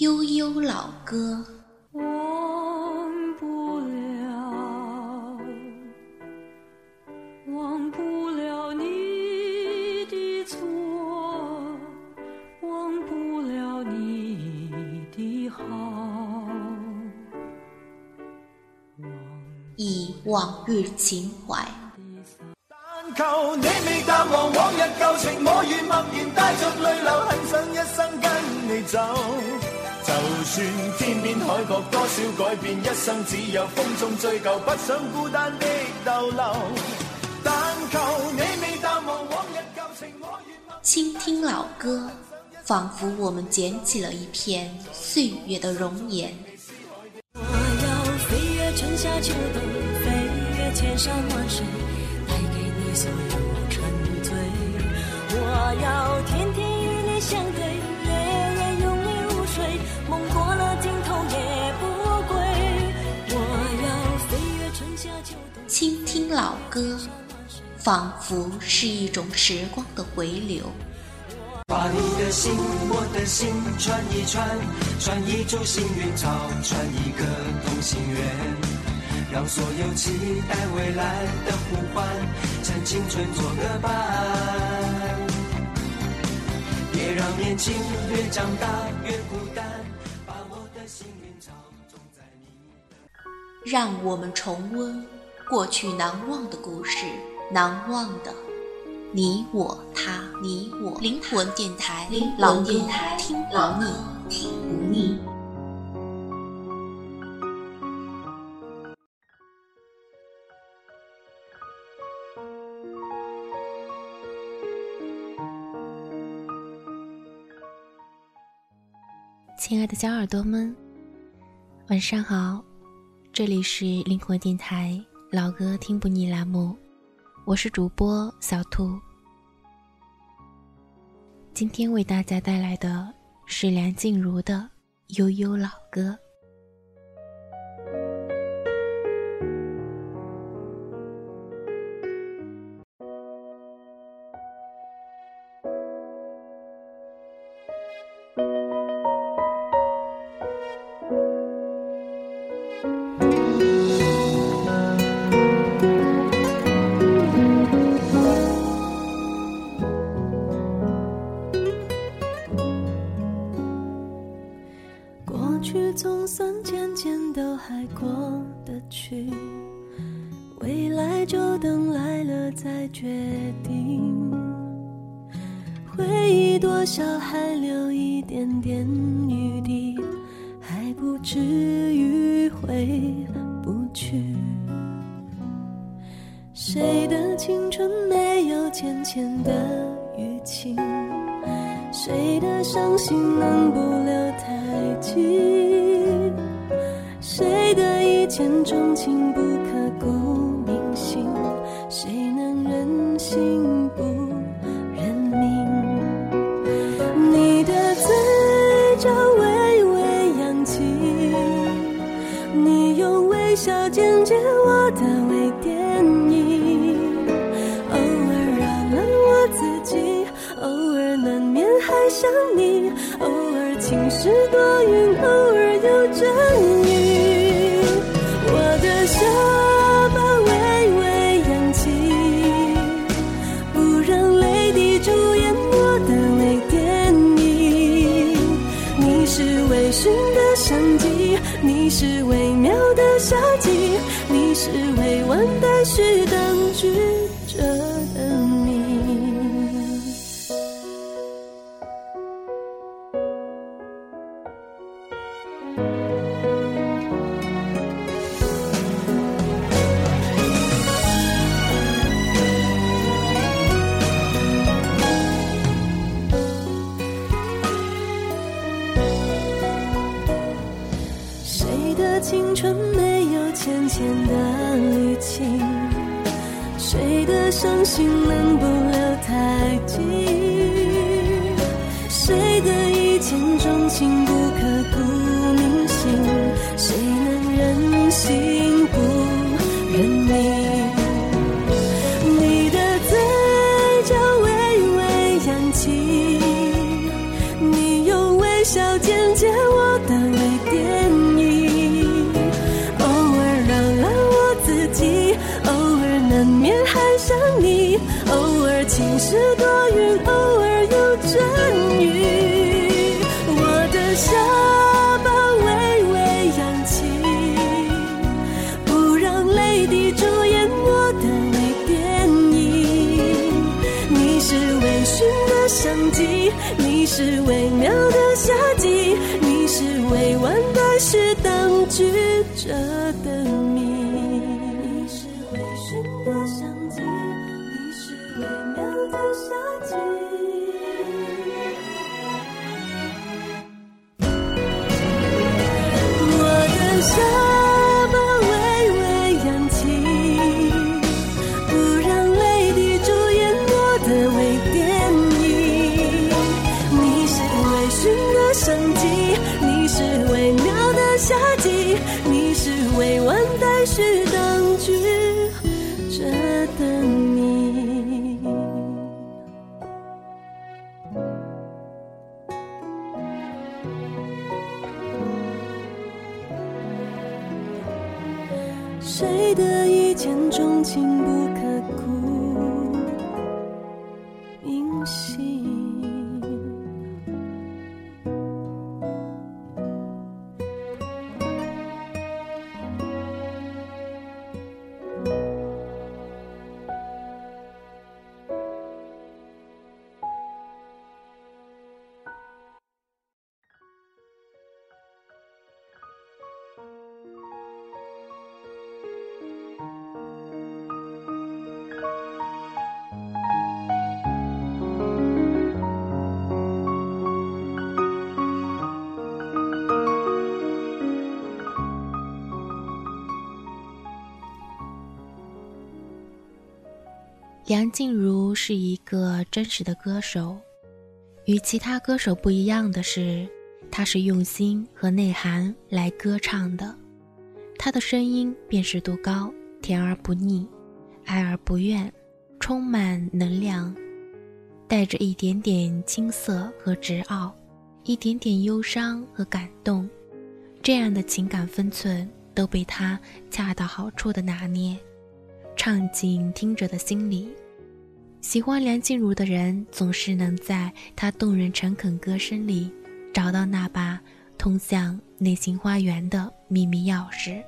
悠悠老歌。忘不了，忘不了你的错，忘不了你的好。忆往日情怀，但求你未淡忘往日旧情，我愿默然带着泪流，很想一生跟你走。就算天边海角多少改变，一生只有风中追究，不想孤单的逗留。但求你未淡忘往日旧情，我愿默倾听老歌，仿佛我们捡起了一片岁月的容颜。我要飞越春夏秋冬，飞越千山万水，带给你所有沉醉。我要听老歌，仿佛是一种时光的回流。把你的心，我的心串一串，串一株幸运草，串一个同心圆，让所有期待未来的呼唤，趁青春做个伴。别让年轻越长大越孤单，把我的幸运草种在你的。让我们重温过去难忘的故事，难忘的你我他，你我灵魂电台，老歌听不腻，听不腻。亲爱的小耳朵们，晚上好，这里是灵魂电台老歌听不腻栏目，我是主播小兔。今天为大家带来的是梁静茹的《悠悠老歌》。谁的伤心能不留太迹？谁的一见钟情不刻骨铭心？谁能忍心不梁静茹是一个真实的歌手，与其他歌手不一样的是，她是用心和内涵来歌唱的。她的声音辨识度高，甜而不腻，爱而不怨，充满能量，带着一点点青涩和执拗，一点点忧伤和感动，这样的情感分寸都被她恰到好处的拿捏。唱进听者的心里。喜欢梁静茹的人，总是能在她动人诚恳歌声里，找到那把通向内心花园的秘密钥匙，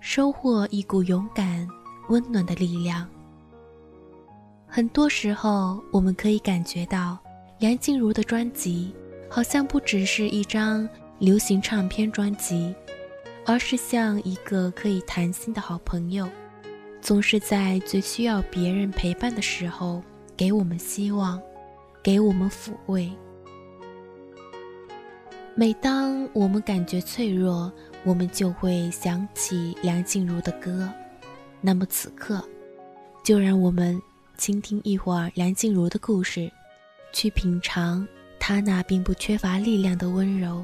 收获一股勇敢、温暖的力量。很多时候，我们可以感觉到，梁静茹的专辑好像不只是一张流行唱片专辑，而是像一个可以谈心的好朋友。总是在最需要别人陪伴的时候，给我们希望，给我们抚慰。每当我们感觉脆弱，我们就会想起梁静茹的歌。那么此刻，就让我们倾听一会儿梁静茹的故事，去品尝她那并不缺乏力量的温柔。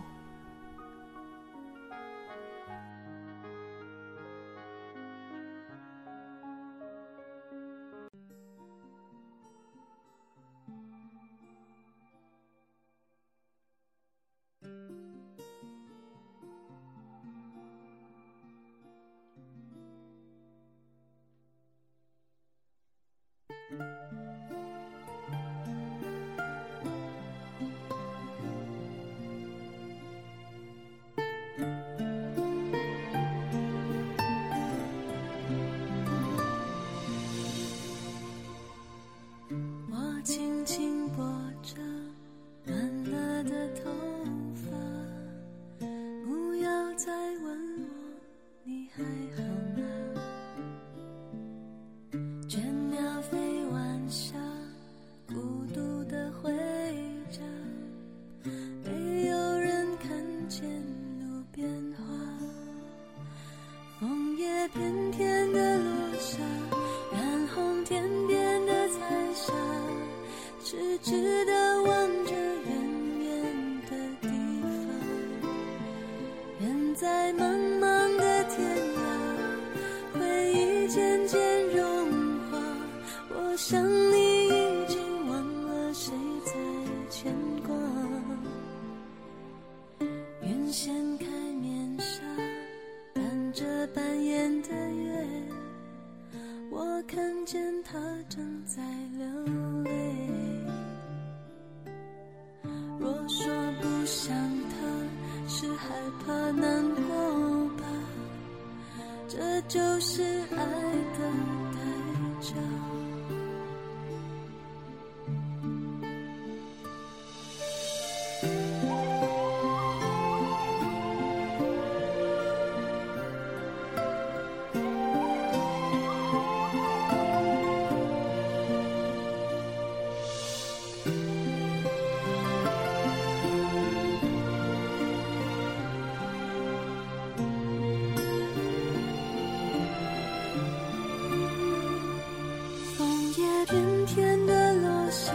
天的落下，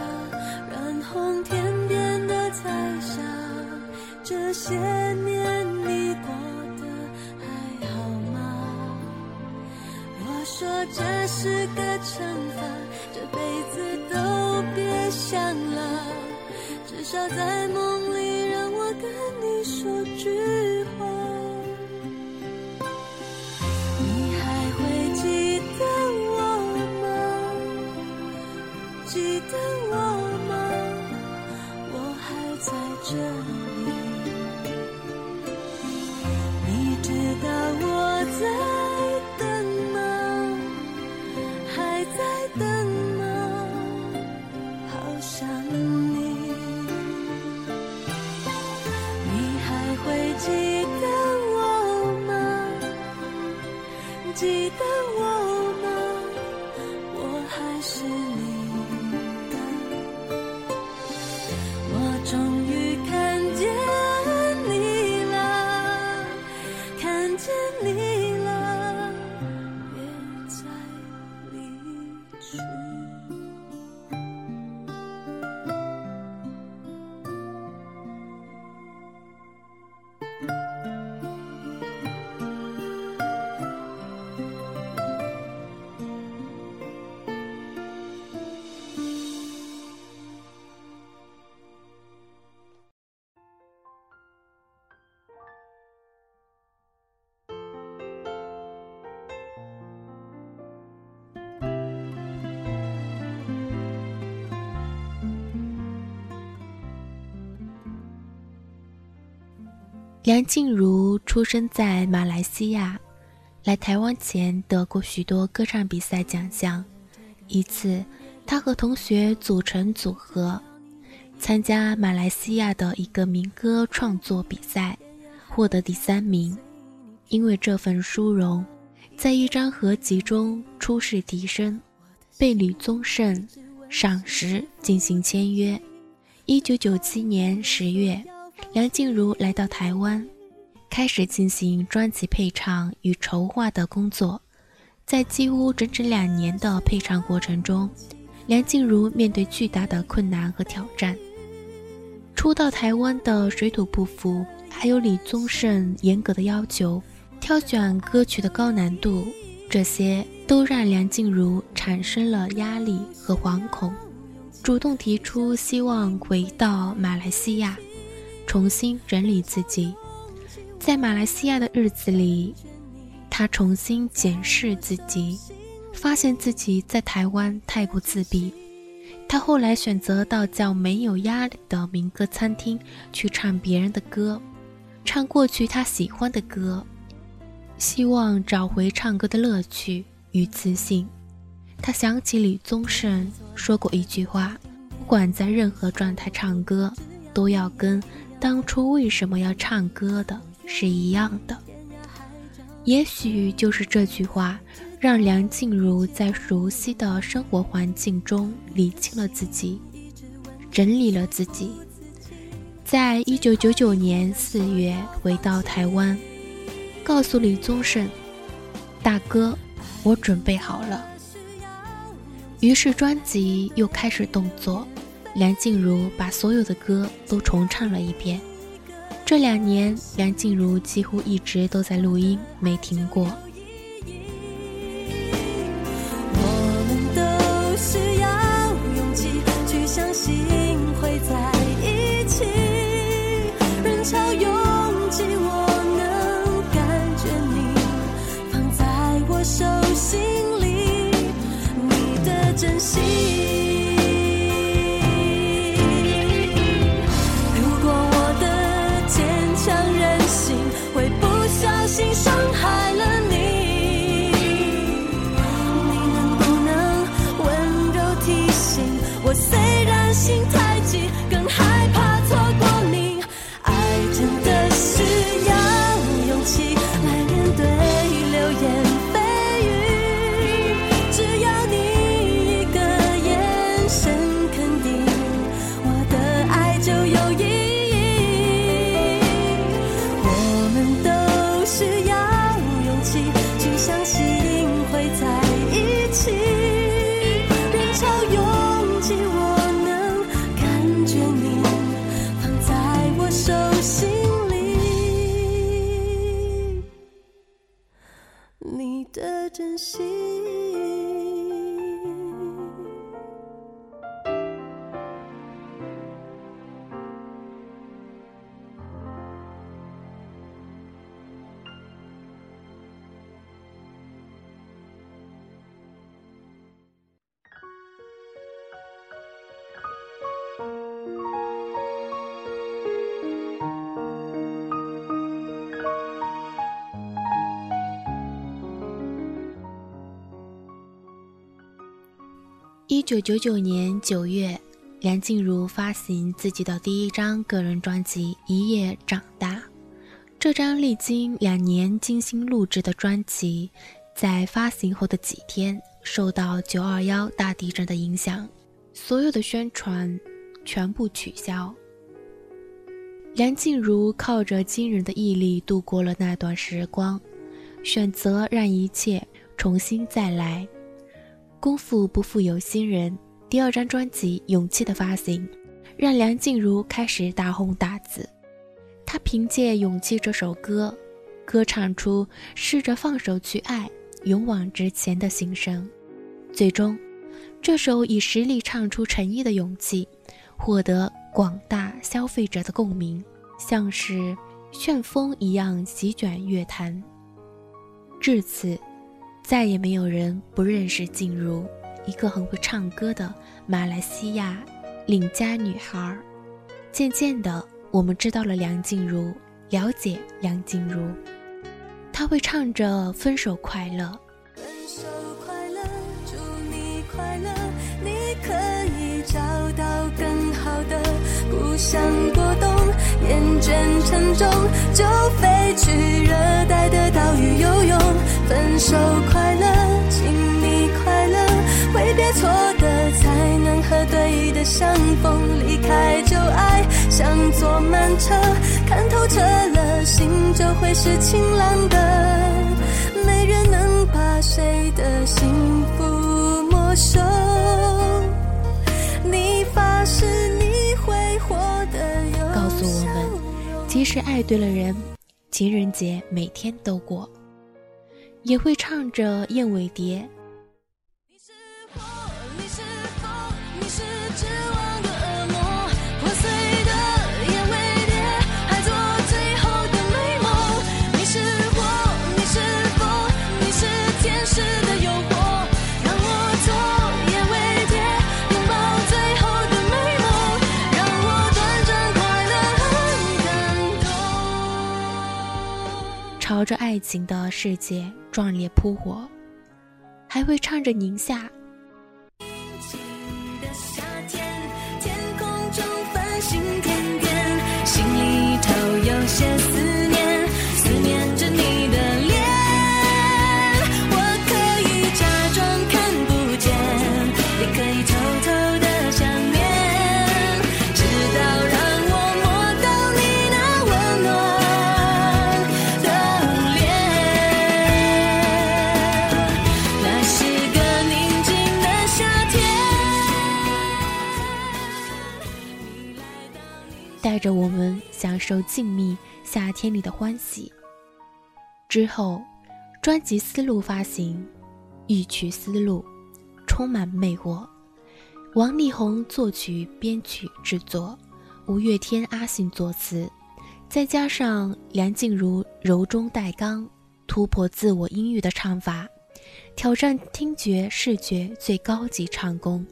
染红天边的彩霞。这些年你过得还好吗？若说这是个惩罚，这辈子都别想了。至少在梦里让我跟你说句在离梁静茹出生在马来西亚，来台湾前得过许多歌唱比赛奖项。一次，她和同学组成组合，参加马来西亚的一个民歌创作比赛，获得第三名。因为这份殊荣，在一张合集中出示笛声，被吕宗盛赏识进行签约。一九九七年十月。梁静茹来到台湾，开始进行专辑配唱与筹划的工作。在几乎整整两年的配唱过程中，梁静茹面对巨大的困难和挑战。初到台湾的水土不服，还有李宗盛严格的要求，挑选歌曲的高难度，这些都让梁静茹产生了压力和惶恐，主动提出希望回到马来西亚。重新整理自己，在马来西亚的日子里，他重新检视自己，发现自己在台湾太过自闭。他后来选择到叫没有压力的民歌餐厅去唱别人的歌，唱过去他喜欢的歌，希望找回唱歌的乐趣与自信。他想起李宗盛说过一句话：“不管在任何状态唱歌，都要跟。”当初为什么要唱歌的是一样的，也许就是这句话，让梁静茹在熟悉的生活环境中理清了自己，整理了自己。在一九九九年四月回到台湾，告诉李宗盛：“大哥，我准备好了。”于是专辑又开始动作。梁静茹把所有的歌都重唱了一遍。这两年，梁静茹几乎一直都在录音，没停过。九九九年九月，梁静茹发行自己的第一张个人专辑《一夜长大》。这张历经两年精心录制的专辑，在发行后的几天，受到九二幺大地震的影响，所有的宣传全部取消。梁静茹靠着惊人的毅力度过了那段时光，选择让一切重新再来。功夫不负有心人，第二张专辑《勇气》的发行，让梁静茹开始大红大紫。她凭借《勇气》这首歌，歌唱出试着放手去爱、勇往直前的心声。最终，这首以实力唱出诚意的勇气，获得广大消费者的共鸣，像是旋风一样席卷乐坛。至此。再也没有人不认识静茹，一个很会唱歌的马来西亚邻家女孩。渐渐的，我们知道了梁静茹，了解梁静茹。她会唱着《分手快乐》。分手快乐，祝你快乐，你可以找到更好的。不想过冬，厌倦沉重，就飞去热带的岛屿游泳。分手快乐，请你快乐，挥别错的，才能和对的相逢。离开旧爱，像坐慢车，看透彻了，心就会是晴朗的。是，爱对了人，情人节每天都过。也会唱着《燕尾蝶》。朝着爱情的世界壮烈扑火，还会唱着宁夏。受静谧夏天里的欢喜。之后，专辑思路发行，一曲思路充满魅惑。王力宏作曲、编曲、制作，五月天阿信作词，再加上梁静茹柔中带刚、突破自我音域的唱法，挑战听觉、视觉最高级唱功。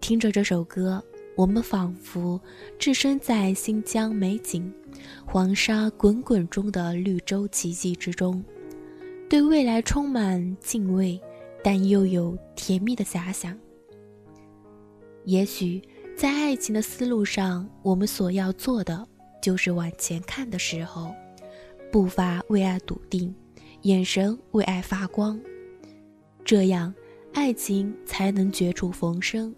听着这首歌，我们仿佛置身在新疆美景、黄沙滚滚中的绿洲奇迹之中，对未来充满敬畏，但又有甜蜜的遐想。也许在爱情的思路上，我们所要做的就是往前看的时候，步伐为爱笃定，眼神为爱发光，这样爱情才能绝处逢生。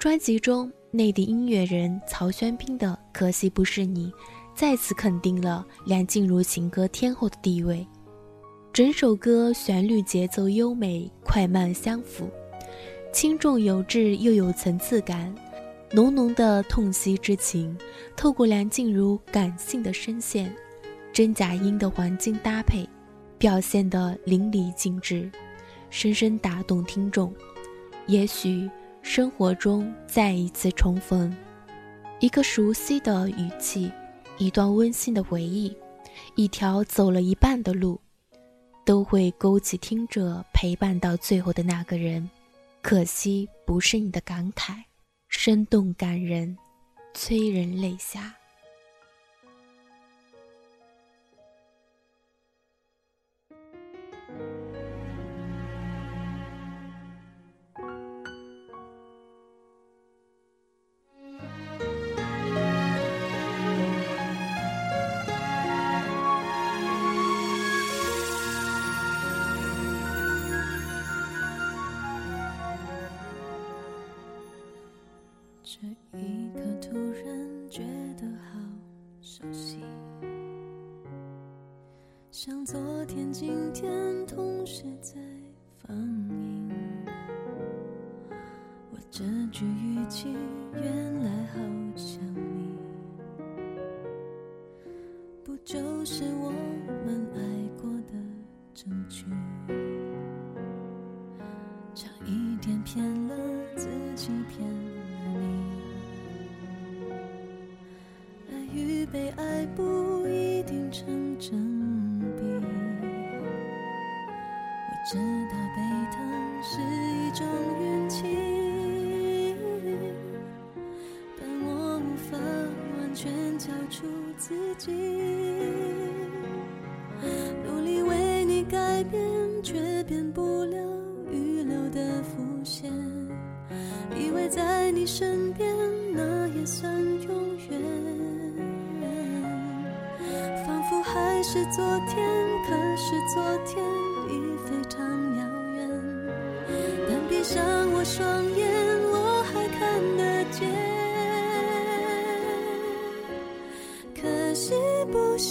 专辑中，内地音乐人曹轩宾的《可惜不是你》，再次肯定了梁静茹情歌天后的地位。整首歌旋律节奏优美，快慢相符，轻重有致又有层次感，浓浓的痛惜之情，透过梁静茹感性的声线，真假音的黄金搭配，表现得淋漓尽致，深深打动听众。也许生活中再一次重逢，一个熟悉的语气，一段温馨的回忆，一条走了一半的路。都会勾起听者陪伴到最后的那个人，可惜不是你的感慨，生动感人，催人泪下。像昨天、今天同时在放映，我这句语气原来好像你，不就是我们爱过的证据？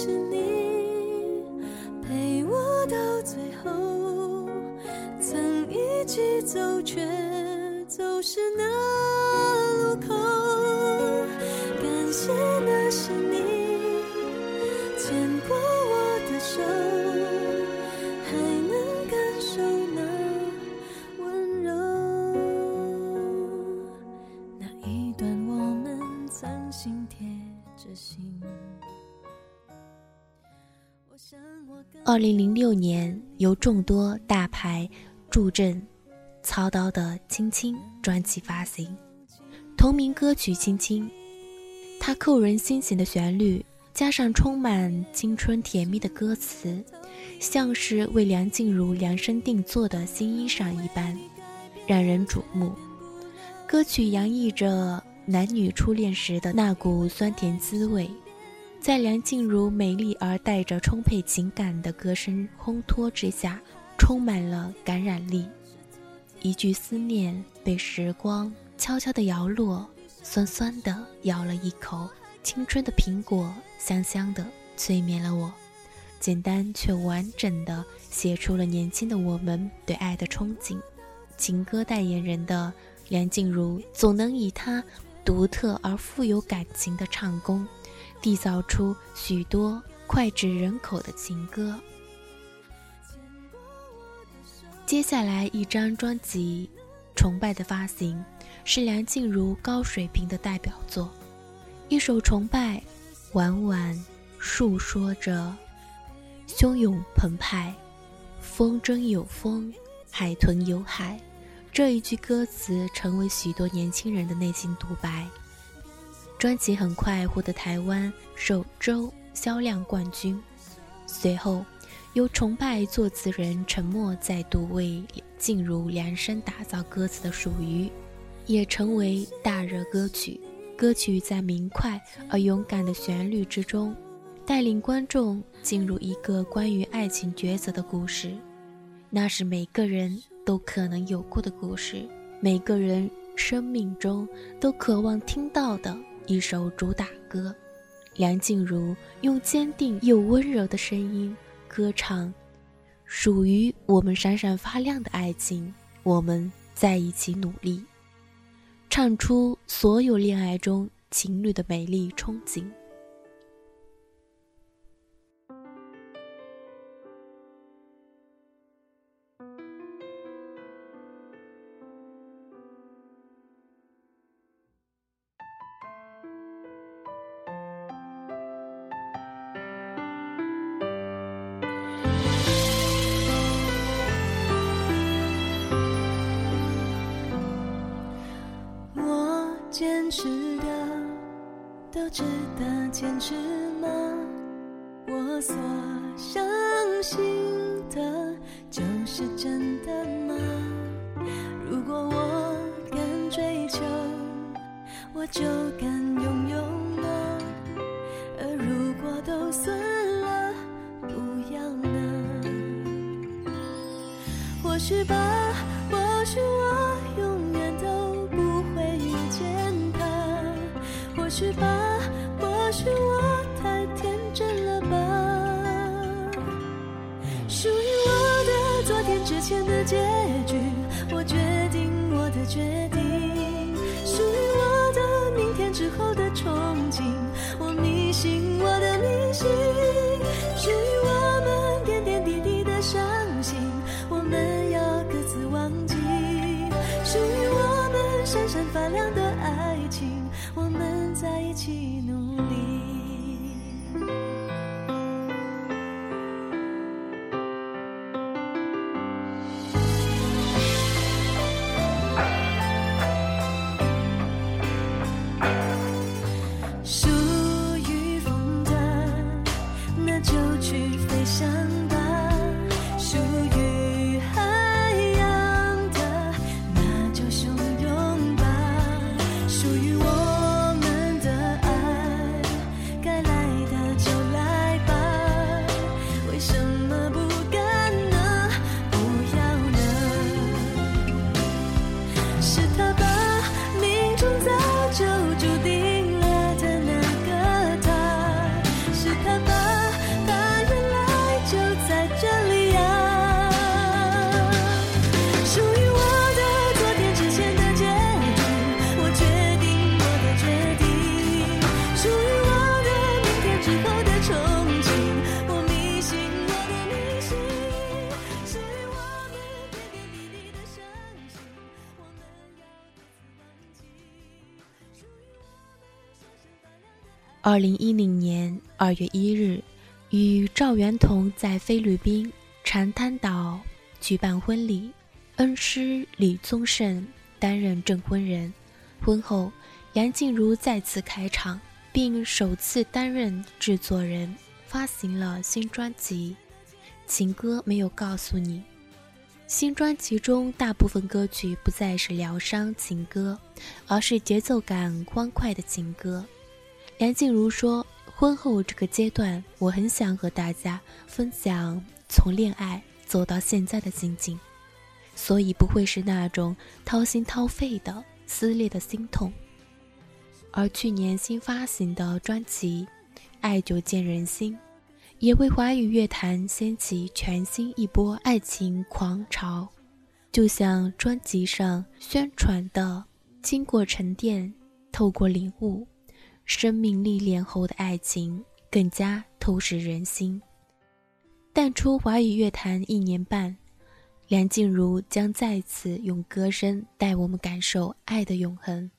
是你陪我到最后，曾一起走，却二零零六年，由众多大牌助阵操刀的《青青》专辑发行，同名歌曲《青青》，它扣人心弦的旋律，加上充满青春甜蜜的歌词，像是为梁静茹量身定做的新衣裳一般，让人瞩目。歌曲洋溢着男女初恋时的那股酸甜滋味。在梁静茹美丽而带着充沛情感的歌声烘托之下，充满了感染力。一句思念被时光悄悄地摇落，酸酸的咬了一口，青春的苹果香香的催眠了我。简单却完整的写出了年轻的我们对爱的憧憬。情歌代言人的梁静茹，总能以她独特而富有感情的唱功。缔造出许多脍炙人口的情歌。接下来一张专辑《崇拜》的发行，是梁静茹高水平的代表作。一首《崇拜》，婉婉述说着汹涌澎湃、风筝有风、海豚有海这一句歌词，成为许多年轻人的内心独白。专辑很快获得台湾首周销量冠军，随后由崇拜作词人陈默再度为静茹量身打造歌词的《属于》，也成为大热歌曲。歌曲在明快而勇敢的旋律之中，带领观众进入一个关于爱情抉择的故事。那是每个人都可能有过的故事，每个人生命中都渴望听到的一首主打歌。梁静茹用坚定又温柔的声音歌唱，属于我们闪闪发亮的爱情，我们在一起努力。唱出所有恋爱中情侣的美丽憧憬。二零一零年二月一日，与赵元同在菲律宾长滩岛举办婚礼，恩师李宗盛担任证婚人。婚后，梁静茹再次开场，并首次担任制作人，发行了新专辑《情歌没有告诉你》。新专辑中大部分歌曲不再是疗伤情歌，而是节奏感欢快的情歌。梁静茹说：“婚后这个阶段，我很想和大家分享从恋爱走到现在的心境，所以不会是那种掏心掏肺的撕裂的心痛。”而去年新发行的专辑《爱久见人心》，也为华语乐坛掀起全新一波爱情狂潮。就像专辑上宣传的，经过沉淀，透过领悟。生命历练后的爱情更加透视人心。淡出华语乐坛一年半，梁静茹将再次用歌声带我们感受爱的永恒。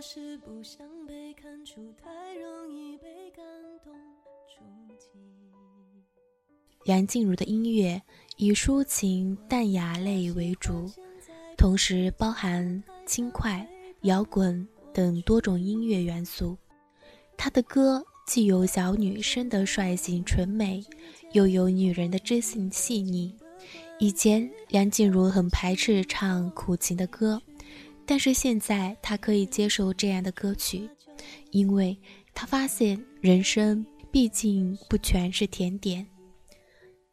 是不想被看出，太容易被感动触及。梁静茹的音乐以抒情淡雅类为主，同时包含轻快、摇滚等多种音乐元素。她的歌既有小女生的率性纯美，又有女人的知性细腻。以前梁静茹很排斥唱苦情的歌，但是现在他可以接受这样的歌曲，因为他发现人生毕竟不全是甜点，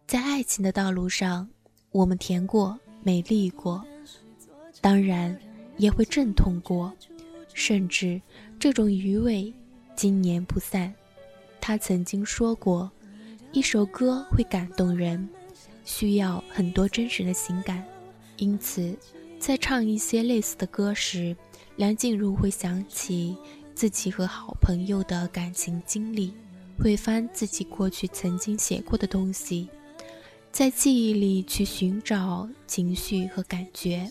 在爱情的道路上，我们甜过、美丽过，当然也会阵痛过，甚至这种余味经年不散。他曾经说过，一首歌会感动人。需要很多真实的情感，因此，在唱一些类似的歌时，梁静茹会想起自己和好朋友的感情经历，会翻自己过去曾经写过的东西，在记忆里去寻找情绪和感觉。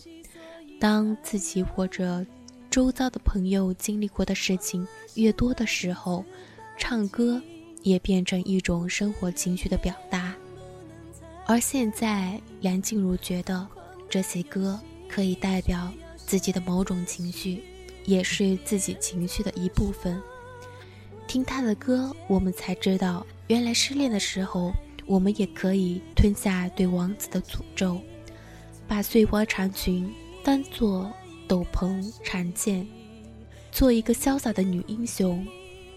当自己或者周遭的朋友经历过的事情越多的时候，唱歌也变成一种生活情绪的表达。而现在，梁静茹觉得这些歌可以代表自己的某种情绪，也是自己情绪的一部分。听她的歌，我们才知道，原来失恋的时候，我们也可以吞下对王子的诅咒，把碎花长裙当作斗篷长剑，做一个潇洒的女英雄。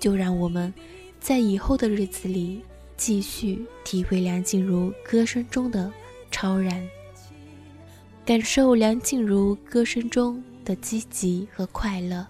就让我们在以后的日子里。继续体会梁静茹歌声中的超然，感受梁静茹歌声中的积极和快乐。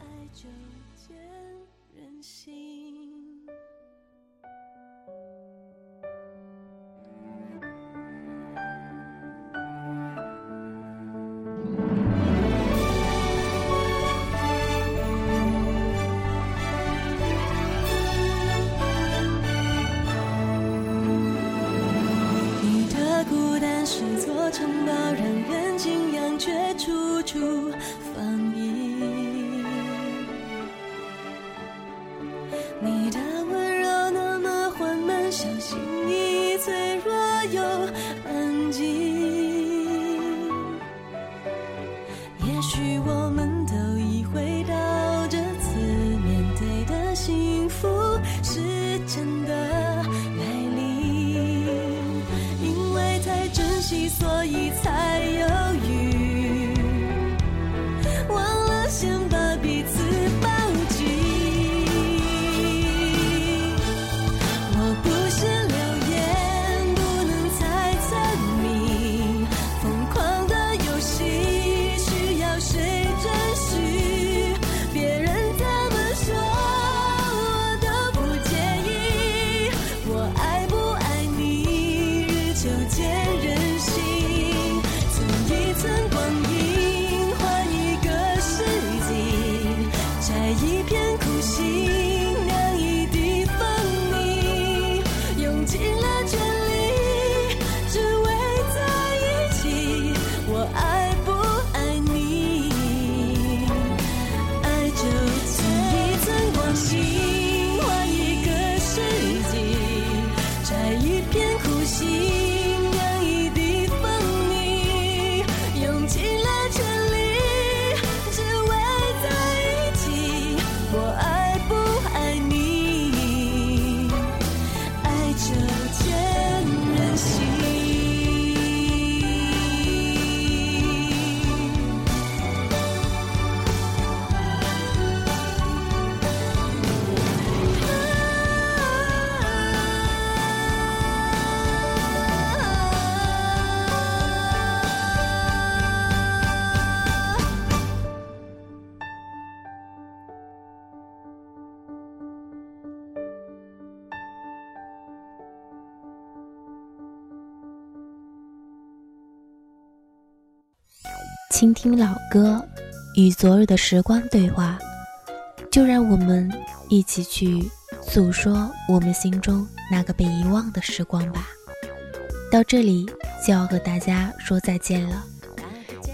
倾听老歌，与昨日的时光对话，就让我们一起去诉说我们心中那个被遗忘的时光吧。到这里就要和大家说再见了，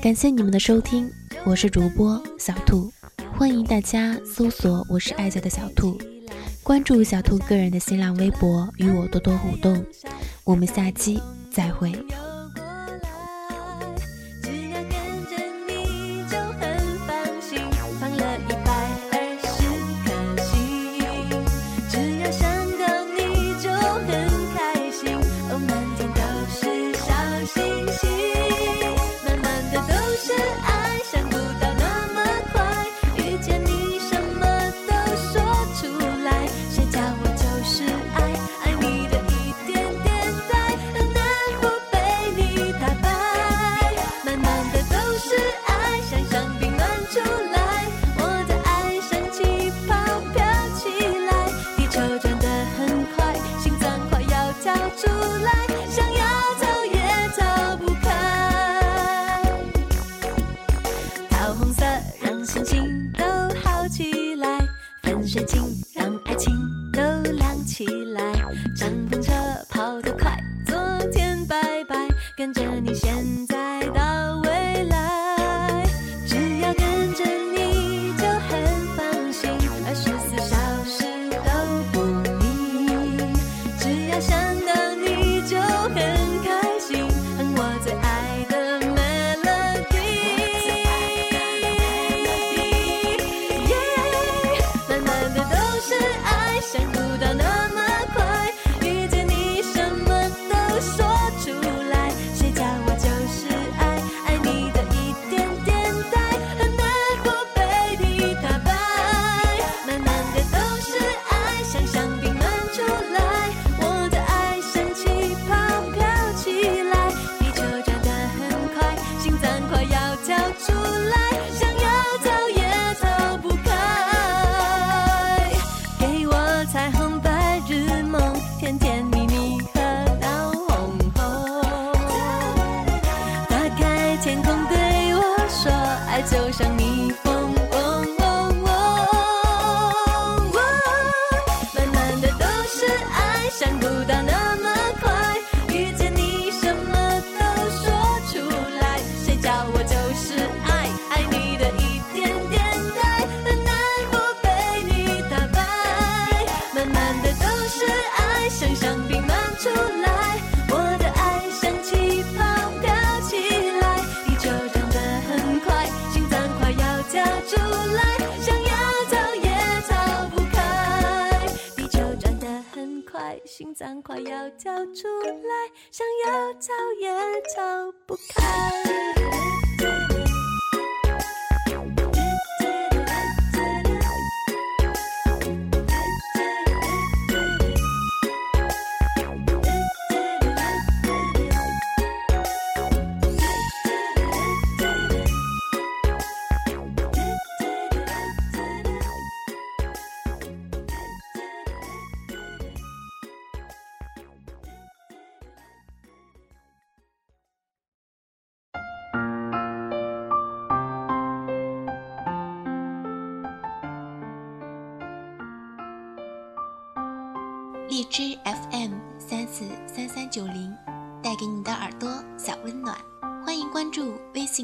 感谢你们的收听，我是主播小兔，欢迎大家搜索“我是爱家的小兔”，关注小兔个人的新浪微博，与我多多互动。我们下期再会。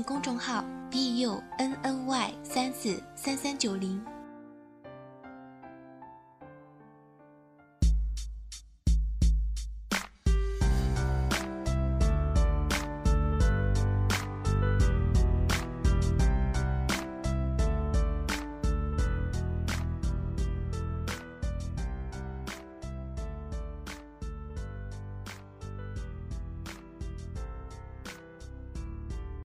公众号 bunny 三四三三九零。